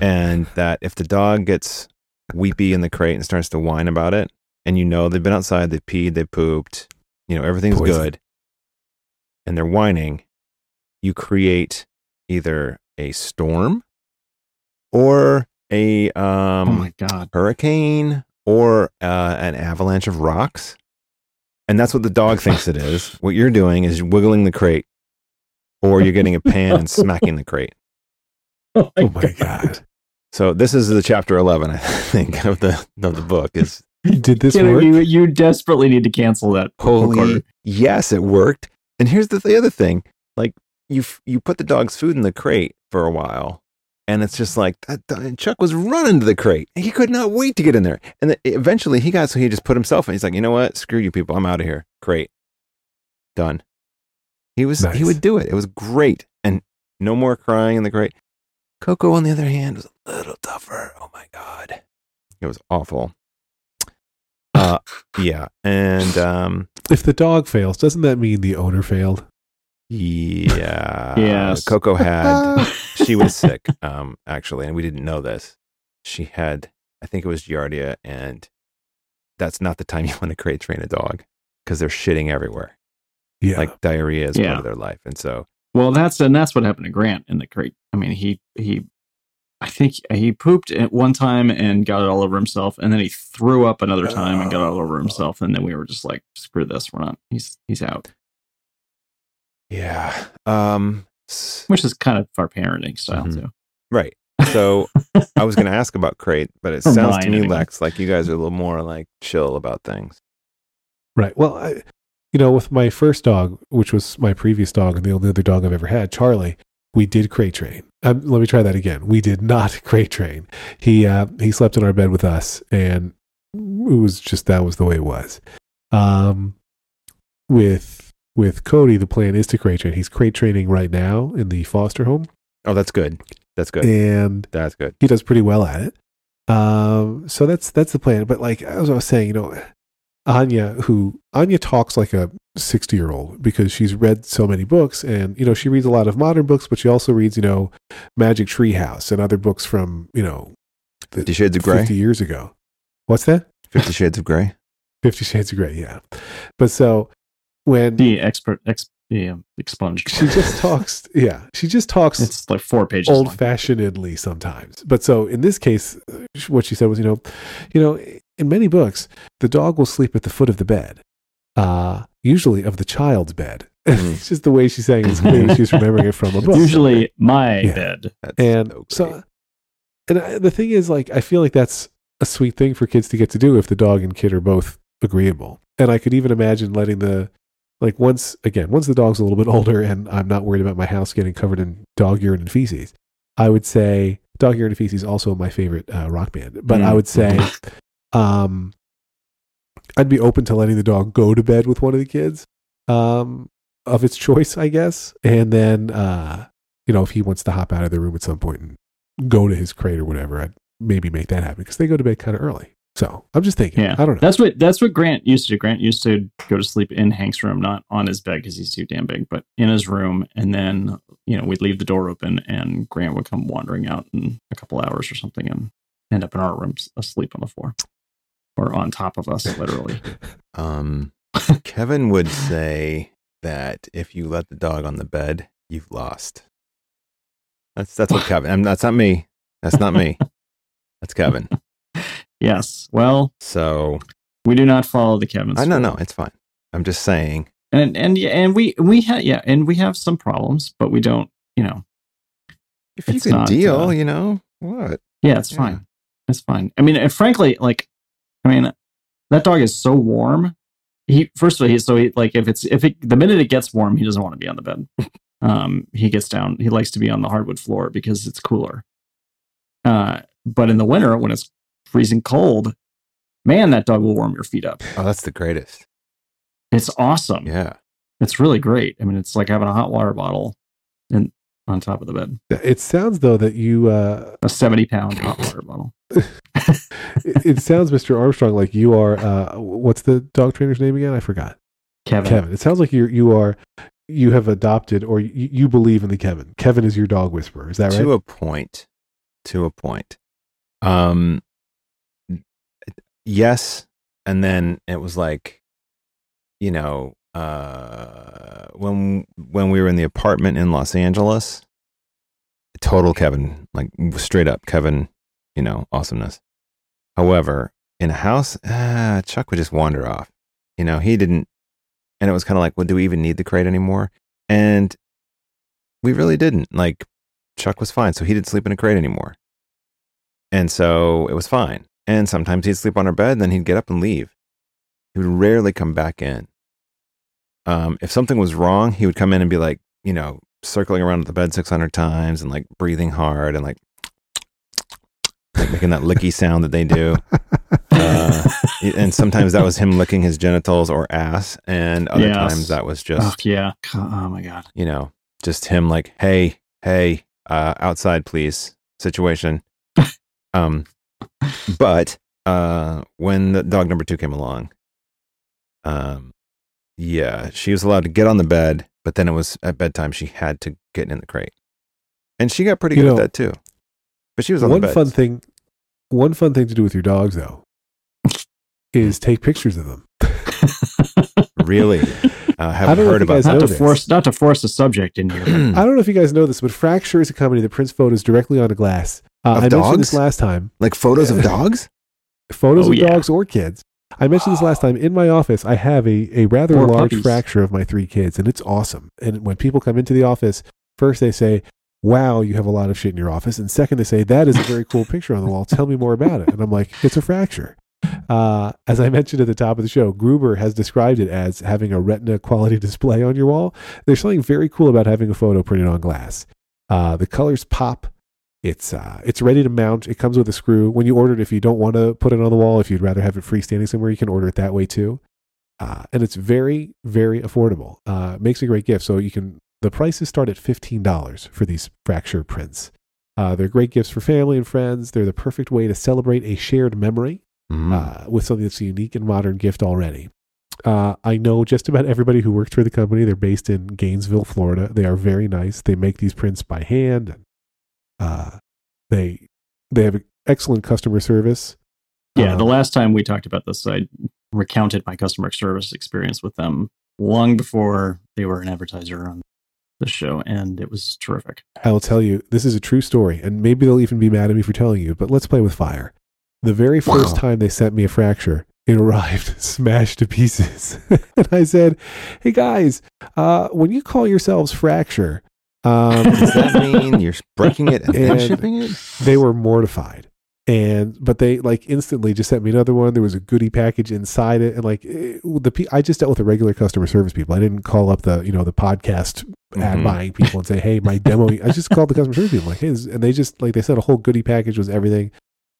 and that if the dog gets weepy in the crate and starts to whine about it and you know they've been outside they've peed they pooped you know everything's Poison. good and they're whining you create either a storm or a um oh my God. hurricane or uh, an avalanche of rocks. And that's what the dog thinks it is. What you're doing is wiggling the crate, or you're getting a pan and smacking the crate. Oh my, Oh my God. So this is the chapter 11, I think, of the of the book. Is Did this You, work? you, you desperately need to cancel that. holy recorder. yes, it worked. And here's the, the other thing: like you f- you put the dog's food in the crate for a while. And it's just like that. and Chuck was running to the crate. He could not wait to get in there. And then eventually he got so he just put himself in. He's like, you know what? Screw you people. I'm out of here. Crate. Done. He was he would do it. It was great. And no more crying in the crate. Coco, on the other hand, was a little tougher. Oh my God. It was awful. Uh yeah. And um If the dog fails, doesn't that mean the owner failed? yeah. Yes. Coco had she was sick, um, actually, and we didn't know this. She had, I think it was Giardia, and that's not the time you want to crate train a dog because they're shitting everywhere. Yeah. Like diarrhea is Yeah. part of their life, and so Well, that's and that's what happened to Grant in the crate. I mean, he he, I think he pooped at one time and got it all over himself, and then he threw up another time and got it all over himself, and then we were just like, screw this, we're not. He's he's out, yeah, um, which is kind of our parenting style Mhm. too. right. So I was going to ask about crate, but it Or sounds to me, anyway. Lex, like you guys are a little more like chill about things. Right. Well, I, you know, with my first dog, which was my previous dog and the only other dog I've ever had, Charlie, we did crate train. Um, let me try that again. We did not crate train. He uh, he slept in our bed with us, and it was just that was the way it was. Um, with with Cody, the plan is to crate train. He's crate training right now in the foster home, Oh, that's good. That's good. and That's good. he does pretty well at it. Um, so that's that's the plan. But like as I was saying, you know, Anya, who Anya talks like a sixty year old because she's read so many books, and you know she reads a lot of modern books, but she also reads you know Magic Tree House and other books from you know Fifty Shades of Grey. fifty years ago. What's that? Fifty Shades of Grey. Fifty Shades of Grey, yeah. But so when The expert ex, yeah, expunged. she just talks, yeah, she just talks It's like four pages. Old fashionedly sometimes. But so in this case, uh, what she said was, you know, you know, in many books, the dog will sleep at the foot of the bed, uh, usually of the child's bed. Mm. it's just the way she's saying it. It's clear she's remembering it from a book. Usually my Yeah. bed. That's and so so, and I, the thing is, like, I feel like that's a sweet thing for kids to get to do if the dog and kid are both agreeable. And I could even imagine letting the, like, once again, once the dog's a little bit older and I'm not worried about my house getting covered in dog urine and feces, I would say dog urine and feces also my favorite uh, rock band. But I Mm. would say, um, I'd be open to letting the dog go to bed with one of the kids, um, of its choice, I guess, and then, uh, you know, if he wants to hop out of the room at some point and go to his crate or whatever, I'd maybe make that happen because they go to bed kind of early. So I'm just thinking. Yeah, I don't know. That's what that's what Grant used to do. Grant used to go to sleep in Hank's room, not on his bed because he's too damn big, but in his room. And then you know we'd leave the door open, and Grant would come wandering out in a couple hours or something, and end up in our room asleep on the floor or on top of us, literally. Um, Kevin would say that if you let the dog on the bed, you've lost. That's that's what Kevin. I'm, that's not me. That's not me. That's Kevin. yes. Well, So we do not follow the Kevin's. I no no, it's fine. I'm just saying. and and yeah, and we we have yeah, and we have some problems, but we don't. You know, If you It's can not, deal, uh, you know what? Yeah, it's Yeah. fine. It's fine. I mean, and frankly, like, I mean, that dog is so warm. He first of all, he so he like if it's if it the minute it gets warm, he doesn't want to be on the bed. Um, he gets down. He likes to be on the hardwood floor because it's cooler. Uh, but in the winter when it's freezing cold, man, that dog will warm your feet up. Oh, that's the greatest. It's awesome. Yeah. It's really great. I mean, it's like having a hot water bottle on top of the bed. It sounds though that you. Uh, A seventy pound hot water bottle. it, it sounds, Mr. Armstrong, like you are. Uh, what's the dog trainer's name again? I forgot. Kevin. Kevin. It sounds like you you are. You have adopted, or you, you believe in the Kevin. Kevin is your dog whisperer. Is that right? To a point. To a point. Um. Yes, and then it was like, you know, uh, when when we were in the apartment in Los Angeles, total Kevin, like straight up Kevin, you know, awesomeness. However, in a house, ah, Chuck would just wander off. You know, he didn't, and it was kind of like, well, do we even need the crate anymore? And we really didn't. Like, Chuck was fine, so he didn't sleep in a crate anymore. And so it was fine. And sometimes he'd sleep on our bed, and then he'd get up and leave. He would rarely come back in. Um, if something was wrong, he would come in and be like, you know, circling around the bed 600 times and like breathing hard and like, like making that licky sound that they do. Uh, and sometimes that was him licking his genitals or ass, and other Yes. times that was just oh yeah. Oh my god. you know, just him like, hey, hey, uh, outside, please, situation. um, but uh, when the dog number two came along, um, yeah, she was allowed to get on the bed, but then it was at bedtime she had to get in the crate, and she got pretty You good know, at that too. But she was on one the bed. fun thing. One fun thing to do with your dogs, though, is take pictures of them. really, uh, I haven't don't know if heard you about guys that. not to this. force not to force a subject in here. I don't know if you guys know this, but Fracture is a company that prints photos directly onto glass. Uh, Of I mentioned this last time. like photos of dogs. Photos Oh, of yeah. dogs or kids. I mentioned this last time. In my office, I have a, a rather large puppies. fracture of my three kids, and it's awesome. And when people come into the office, first they say, Wow, you have a lot of shit in your office. And second, they say, That is a very cool picture on the wall. Tell me more about it. And I'm like, It's a fracture. Uh, as I mentioned at the top of the show, Gruber has described it as having a retina quality display on your wall. There's something very cool about having a photo printed on glass. Uh, the colors pop. It's uh, it's ready to mount. It comes with a screw. When you order it, if you don't want to put it on the wall, if you'd rather have it freestanding somewhere, you can order it that way too. Uh, and it's very very affordable. Uh, makes a great gift. So you can the prices start at fifteen dollars for these fracture prints. Uh, they're great gifts for family and friends. They're the perfect way to celebrate a shared memory Mm. uh, with something that's a unique and modern gift already. Uh, I know just about everybody who works for the company. They're based in Gainesville, Florida. They are very nice. They make these prints by hand. And, uh, they they have excellent customer service. yeah, Um, the last time we talked about this, I recounted my customer service experience with them long before they were an advertiser on the show, and it was terrific. I'll tell you, this is a true story, and maybe they'll even be mad at me for telling you, but let's play with fire. The very first Wow. time they sent me a fracture, it arrived smashed to pieces. and I said, Hey guys, uh, when you call yourselves fracture, um, Does that mean you're breaking it and, And- shipping it? they were mortified. And but they like instantly just sent me another one. There was a goodie package inside it, and like it, the pe- I just dealt with the regular customer service people. I didn't call up the you know the podcast ad Mhm. buying people and say, "Hey, my demo." I just called the customer service people like, "Hey," and they just like they said a whole goodie package was everything.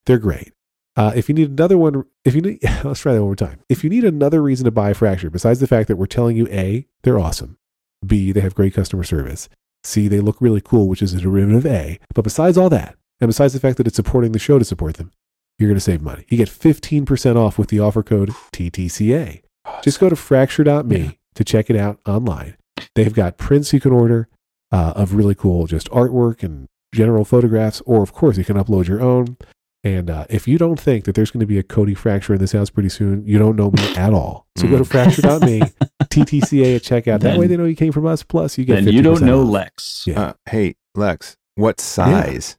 They're great. Uh, if you need another one, if you need, let's try that one more time. If you need another reason to buy fracture, besides the fact that we're telling you a they're awesome, b they have great customer service, c they look really cool, which is a derivative of a. But besides all that, and besides the fact that it's supporting the show to support them, you're going to save money. You get 15% off with the offer code TTCA. Just go to fracture.me Yeah. to check it out online. They've got prints you can order uh, of really cool just artwork and general photographs, or of course, you can upload your own. And uh, if you don't think that there's going to be a Cody fracture in this house pretty soon, you don't know me at all. So go to Mm. fracture.me, TTCA at checkout. That way they know you came from us. Plus, you get And you don't know off. Lex. Yeah. Uh, hey, Lex, what size?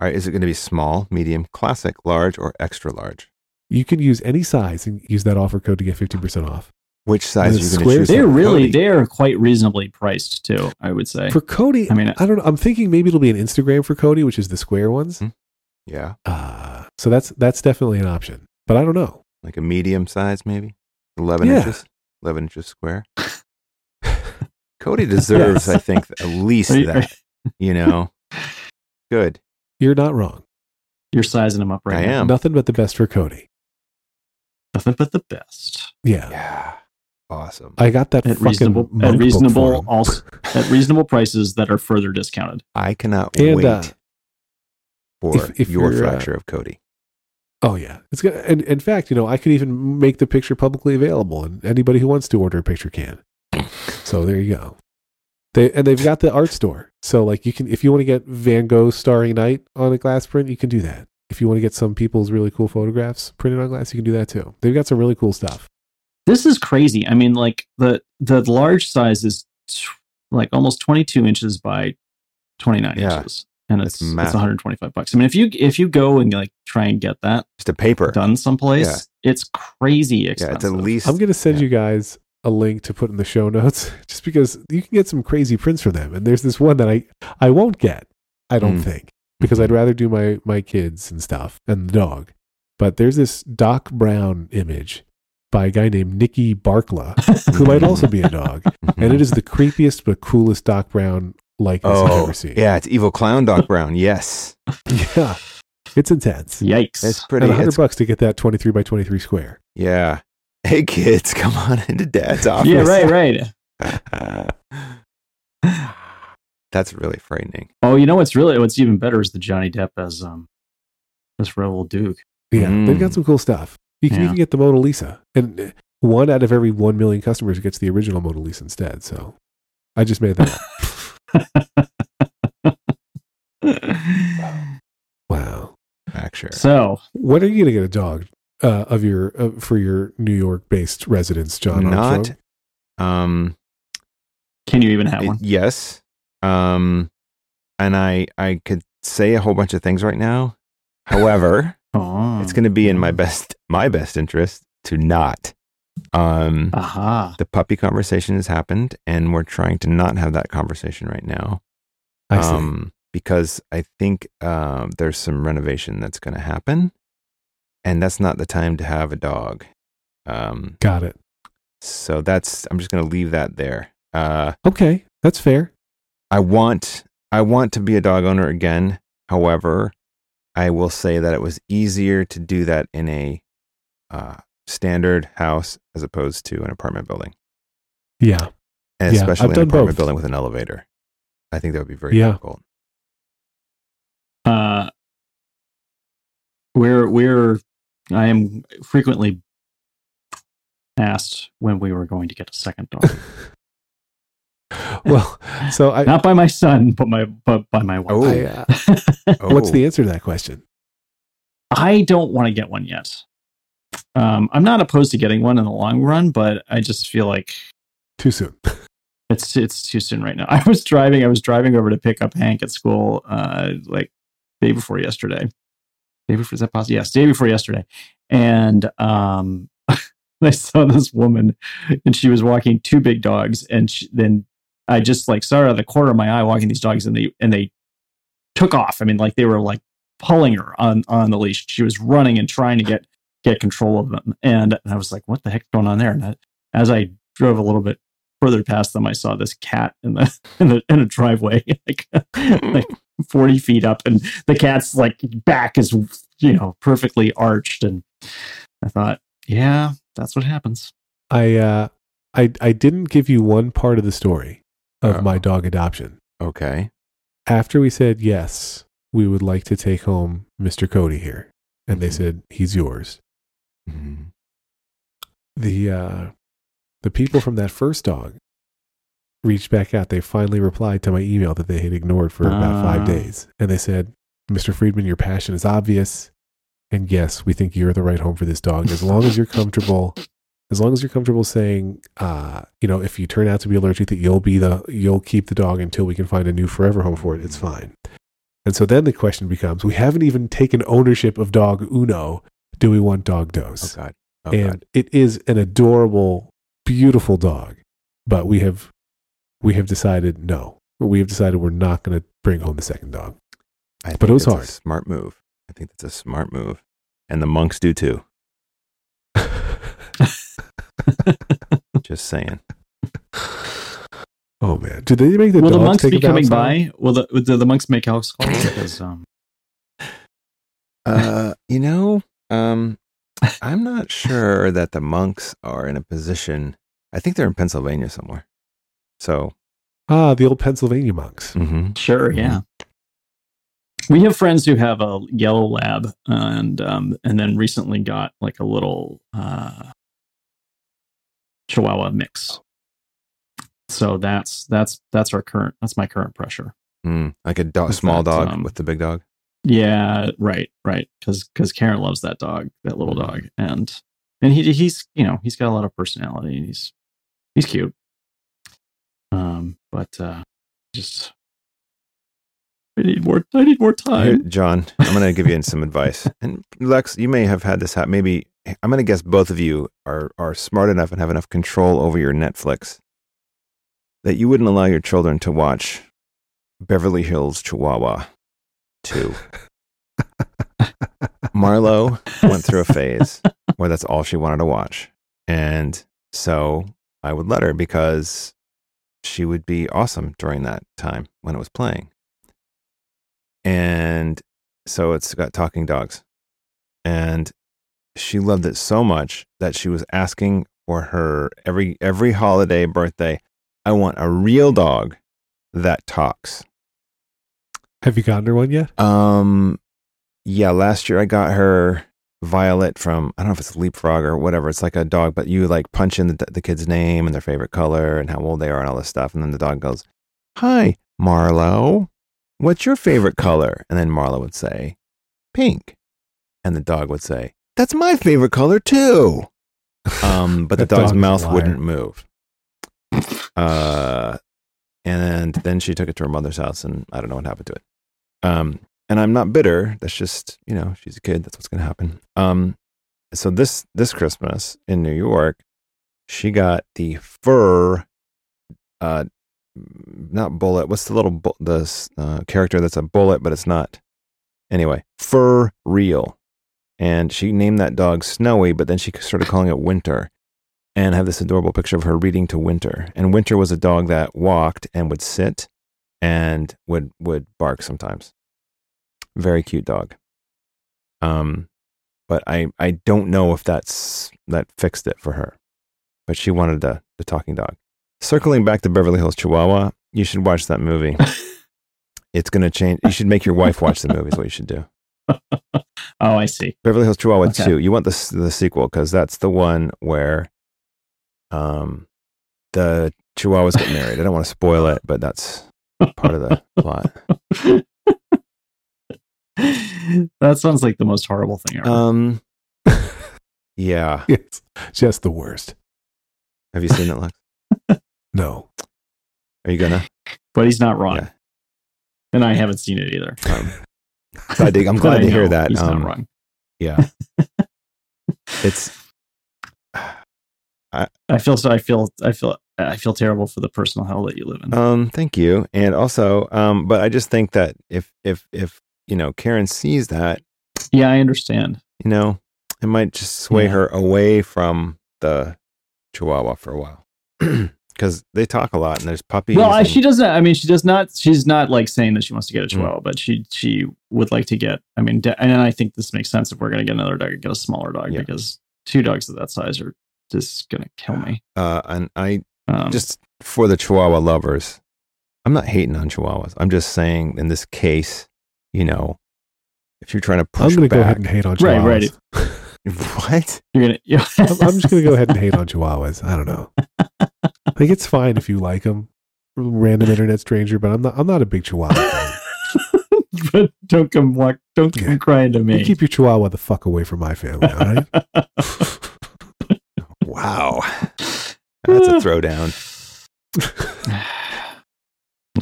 All right, is it going to be small, medium, classic, large, or extra large? You can use any size and use that offer code to get 50% off. Which size are you going to square- choose? They're really Cody? they are quite reasonably priced too. I would say. For Cody, I mean, I don't know. I'm thinking maybe it'll be an Instagram for Cody, which is the square ones. Hmm. Yeah, Uh, so that's that's definitely an option. But I don't know. like a medium size, maybe eleven Yeah. inches, eleven inches square. Cody deserves, Yes. I think, at least you- that. You know, good. You're not wrong. you're sizing them up right I now. am. Nothing but the best for Cody. Nothing but the best Yeah. Yeah, awesome. I got that at reasonable at reasonable also at reasonable prices that are further discounted. I cannot And, wait uh, for if- if your uh, fracture of Cody. Oh yeah, it's gonna. And in fact, you know, I could even make the picture publicly available, and anybody who wants to order a picture can. So there you go. They and they've got the art store. So like you can, if you want to get Van Gogh Starry Night on a glass print, you can do that. If you want to get some people's really cool photographs printed on glass, you can do that too. They've got some really cool stuff. This is crazy. I mean, like the the large size is t- like almost 22 inches by 29 Yeah. inches, and That's it's it's 125 bucks. I mean, if you if you go and like try and get that Just a paper. done someplace, Yeah. it's crazy Yeah, expensive. it's at least. I'm gonna send yeah. you guys a link to put in the show notes, just because you can get some crazy prints for them. And there's this one that I I won't get. I don't Mm. think because I'd rather do my my kids and stuff and the dog. But there's this Doc Brown image by a guy named Nicky Barkla, who might also be a dog, and it is the creepiest but coolest Doc Brown likeness I've Oh, ever seen. yeah, it's evil clown Doc Brown. Yes, yeah, it's intense. Yikes! it's pretty. and a hundred It's, bucks to get that twenty three by twenty three square. yeah. Hey kids, come on into Dad's office. yeah, right, right. That's really frightening. Oh, you know what's really what's even better is the Johnny Depp as um as Raoul Duke. Yeah, they've got Mm. some cool stuff. You can Yeah. even get the Mona Lisa, and uh, one out of every one million customers gets the original Mona Lisa instead. So I just made that up. Wow. Fracture. so When are you gonna get a dog uh, of your uh, for your New York based residence, John? Not. Um. can you even have it- one? yes. Um. And I I could say a whole bunch of things right now. However, Oh, it's going to be in my best my best interest to not. Um. aha. the puppy conversation has happened and we're trying to not have that conversation right now I see. um, because i think um, there's some renovation that's going to happen and that's not the time to have a dog um, Got it. so that's i'm just going to leave that there uh, Okay, that's fair. i want i want to be a dog owner again however i will say that it was easier to do that in a uh, standard house as opposed to an apartment building Yeah, and Yeah, especially I've an done apartment both. building with an elevator. I think that would be very Yeah. difficult. Uh, we're we're I am frequently asked when we were going to get a second dog. well, so I, Not by my son, but my but by my wife. Oh. I uh, what's Oh, the answer to that question? I don't want to get one yet. Um, I'm not opposed to getting one in the long run, but I just feel like Too soon. It's it's too soon right now. I was driving. I was driving over to pick up Hank at school, uh, like day before yesterday. Day before is that possible? Yes, day before yesterday, and um, I saw this woman, and she was walking two big dogs, and she, then I just like saw her out of the corner of my eye walking these dogs, and they and they took off. I mean, like they were like pulling her on on the leash. She was running and trying to get get control of them, and, and I was like, "What the heck's going on there?" And I, as I drove a little bit further past them, I saw this cat in the in the in a driveway, like like forty feet up, and the cat's like back is you know perfectly arched, and I thought, yeah, that's what happens. I uh, I I didn't give you one part of the story of Oh. my dog adoption. Okay. After we said yes, we would like to take home Mr. Cody here, and they Mhm. said he's yours. Mhm. The uh, the people from that first dog reached back out. They finally replied to my email that they had ignored for about five Ah. days, and they said, "Mr. Friedman, your passion is obvious, and yes, we think you're the right home for this dog. As long as you're comfortable." As long as you're comfortable saying, uh, you know, if you turn out to be allergic, that you'll be the you'll keep the dog until we can find a new forever home for it. It's fine. And so then the question becomes: We haven't even taken ownership of dog Uno. Do we want dog Oh God. Oh and God. it is an adorable, beautiful dog. But we have we have decided no. We have decided we're not going to bring home the second dog. I but it was that's a hard. smart move. I think that's a smart move, and the monks do too. Just saying. oh man, do they make the Will the monks take be a coming bounce by? Will the will the monks make house calls? Because um, Uh, you know, um, I'm not sure that the monks are in a position. I think they're in Pennsylvania somewhere. So, Ah, the old Pennsylvania monks. mhm. Sure, yeah. We have friends who have a yellow lab, and um, and then recently got like a little uh, Chihuahua mix. So that's that's that's our current that's my current pressure. Mm, like a dog, Is small that, dog um, with the big dog. Yeah, right, right. Because because Karen loves that dog, that little dog, and and he he's you know he's got a lot of personality. And he's he's cute. Um, but uh, just I need more. I need more time. John, I'm going to give you some advice. And Lex, you may have had this happen. Maybe I'm going to guess both of you are are smart enough and have enough control over your Netflix that you wouldn't allow your children to watch Beverly Hills Chihuahua 2. Marlo went through a phase where that's all she wanted to watch. And so I would let her because she would be awesome during that time when it was playing. And so it's got talking dogs. And she loved it so much that she was asking for her every every holiday, birthday, I want a real dog that talks. Have you gotten her one yet? Um, yeah, last year I got her Violet from I don't know if it's Leapfrog or whatever. It's like a dog, but you like punch in the, the kid's name and their favorite color and how old they are and all this stuff, and then the dog goes, "Hi, Marlo, what's your favorite color?" And then Marlo would say, "Pink," and the dog would say, "That's my favorite color too." Um, but the dog's dog mouth wouldn't move. Uh, and then she took it to her mother's house, and I don't know what happened to it. Um, and I'm not bitter. That's just you know she's a kid. That's what's going to happen. Um, so this this Christmas in New York, she got the fur, uh, not bullet. What's the little bu- the uh, character that's a bullet, but it's not. Anyway, fur real, and she named that dog Snowy. But then she started calling it Winter, and I have this adorable picture of her reading to Winter. And Winter was a dog that walked and would sit and would would bark sometimes. Very cute dog. Um, but I I don't know if that's that fixed it for her. But she wanted the the talking dog. Circling back to Beverly Hills Chihuahua, you should watch that movie. It's gonna change. You should make your wife watch the movie. Is what you should do. Oh, I see. Beverly Hills Chihuahua Okay. two. You want the the sequel because that's the one where, um, the Chihuahuas get married. I don't want to spoil it, but that's part of the plot. that sounds like the most horrible thing ever. Um, yeah. It's just the worst. Have you seen it, Lex? No. Are you gonna? but he's not wrong. Yeah. And I haven't seen it either. Um, so I dig, I'm glad I to hear that. He's Um, not wrong. yeah. it's I, I feel so. I feel. I feel. I feel terrible for the personal hell that you live in. um thank you. And also, um, but I just think that if if if you know Karen sees that, yeah, I understand. you know, it might just sway Yeah. her away from the Chihuahua for a while. Because they talk a lot and there's puppies. Well, I, and- she doesn't. I mean, she does not. She's not like saying that she wants to Mm. get a Chihuahua, but she she would like to get. I mean, de- and I think this makes sense if we're going to get another dog, get a smaller dog Yeah. because two dogs of that size are just going to kill me. uh, and I Um, just for the Chihuahua lovers, I'm not hating on Chihuahuas. I'm just saying in this case, you know, if you're trying to I'm going to go ahead and hate on Right, chihuahuas. right. what? you're gonna. I'm, I'm just going to go ahead and hate on chihuahuas. I don't know. I think it's fine if you like them, random internet stranger, but I'm not. I'm not a big chihuahua. fan. but don't come walk. Don't come Yeah. crying to You me. keep your chihuahua the fuck away from my family, all right? Wow, that's a throwdown.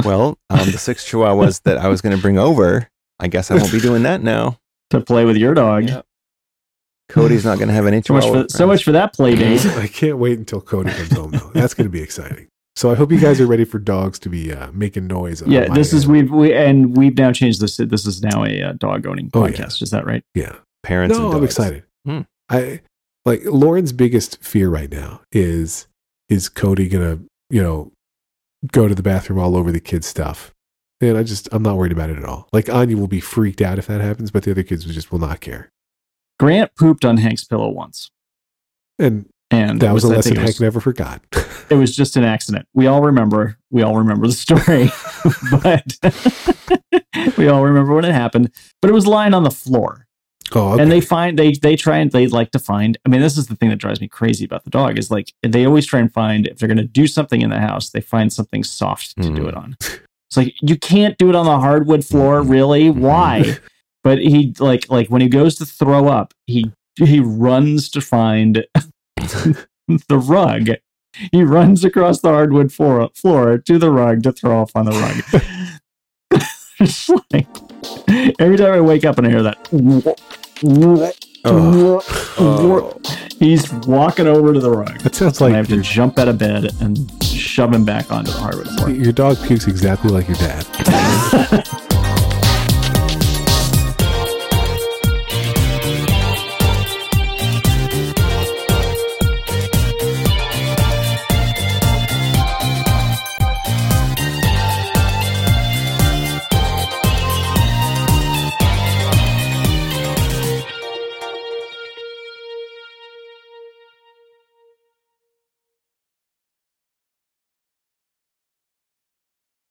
Well, um, the six Chihuahuas that I was going to bring over, I guess I won't be doing that now. to play with your dog. Yeah. Cody's not going to have any So much Chihuahua. for so much for that play date. I can't wait until Cody comes home, though. That's going to be exciting. So I hope you guys are ready for dogs to be uh, making noise. on yeah, my this is end. we've we and we've now changed this. This is now a uh, dog owning Oh, yeah. podcast. Is that right? Yeah. Parents no, and I'm dogs. excited. Hmm. I like Lauren's biggest fear right now is is Cody gonna you know go to the bathroom all over the kids' stuff, and I just I'm not worried about it at all. Like Anya will be freaked out if that happens, but the other kids will just will not care. Grant pooped on Hank's pillow once, And and that it was a lesson it was- Hank never forgot. it was just an accident. We all remember. We all remember the story, but we all remember when it happened. But it was lying on the floor, oh, okay. and they find they they try and they like to find. I mean, this is the thing that drives me crazy about the dog is like they always try and find if they're going to do something in the house, they find something soft to do Mhm. it on. It's like you can't do it on the hardwood floor, Mm-hmm. really? Why? but he like like when he goes to throw up, he he runs to find the rug. He runs across the hardwood floor, floor to the rug to throw off on the rug. It's like, every time I wake up and I hear that, Oh. He's walking over to the rug. that sounds like I like have to your, jump out of bed and shove him back onto the hardwood floor. your dog pukes exactly like your dad.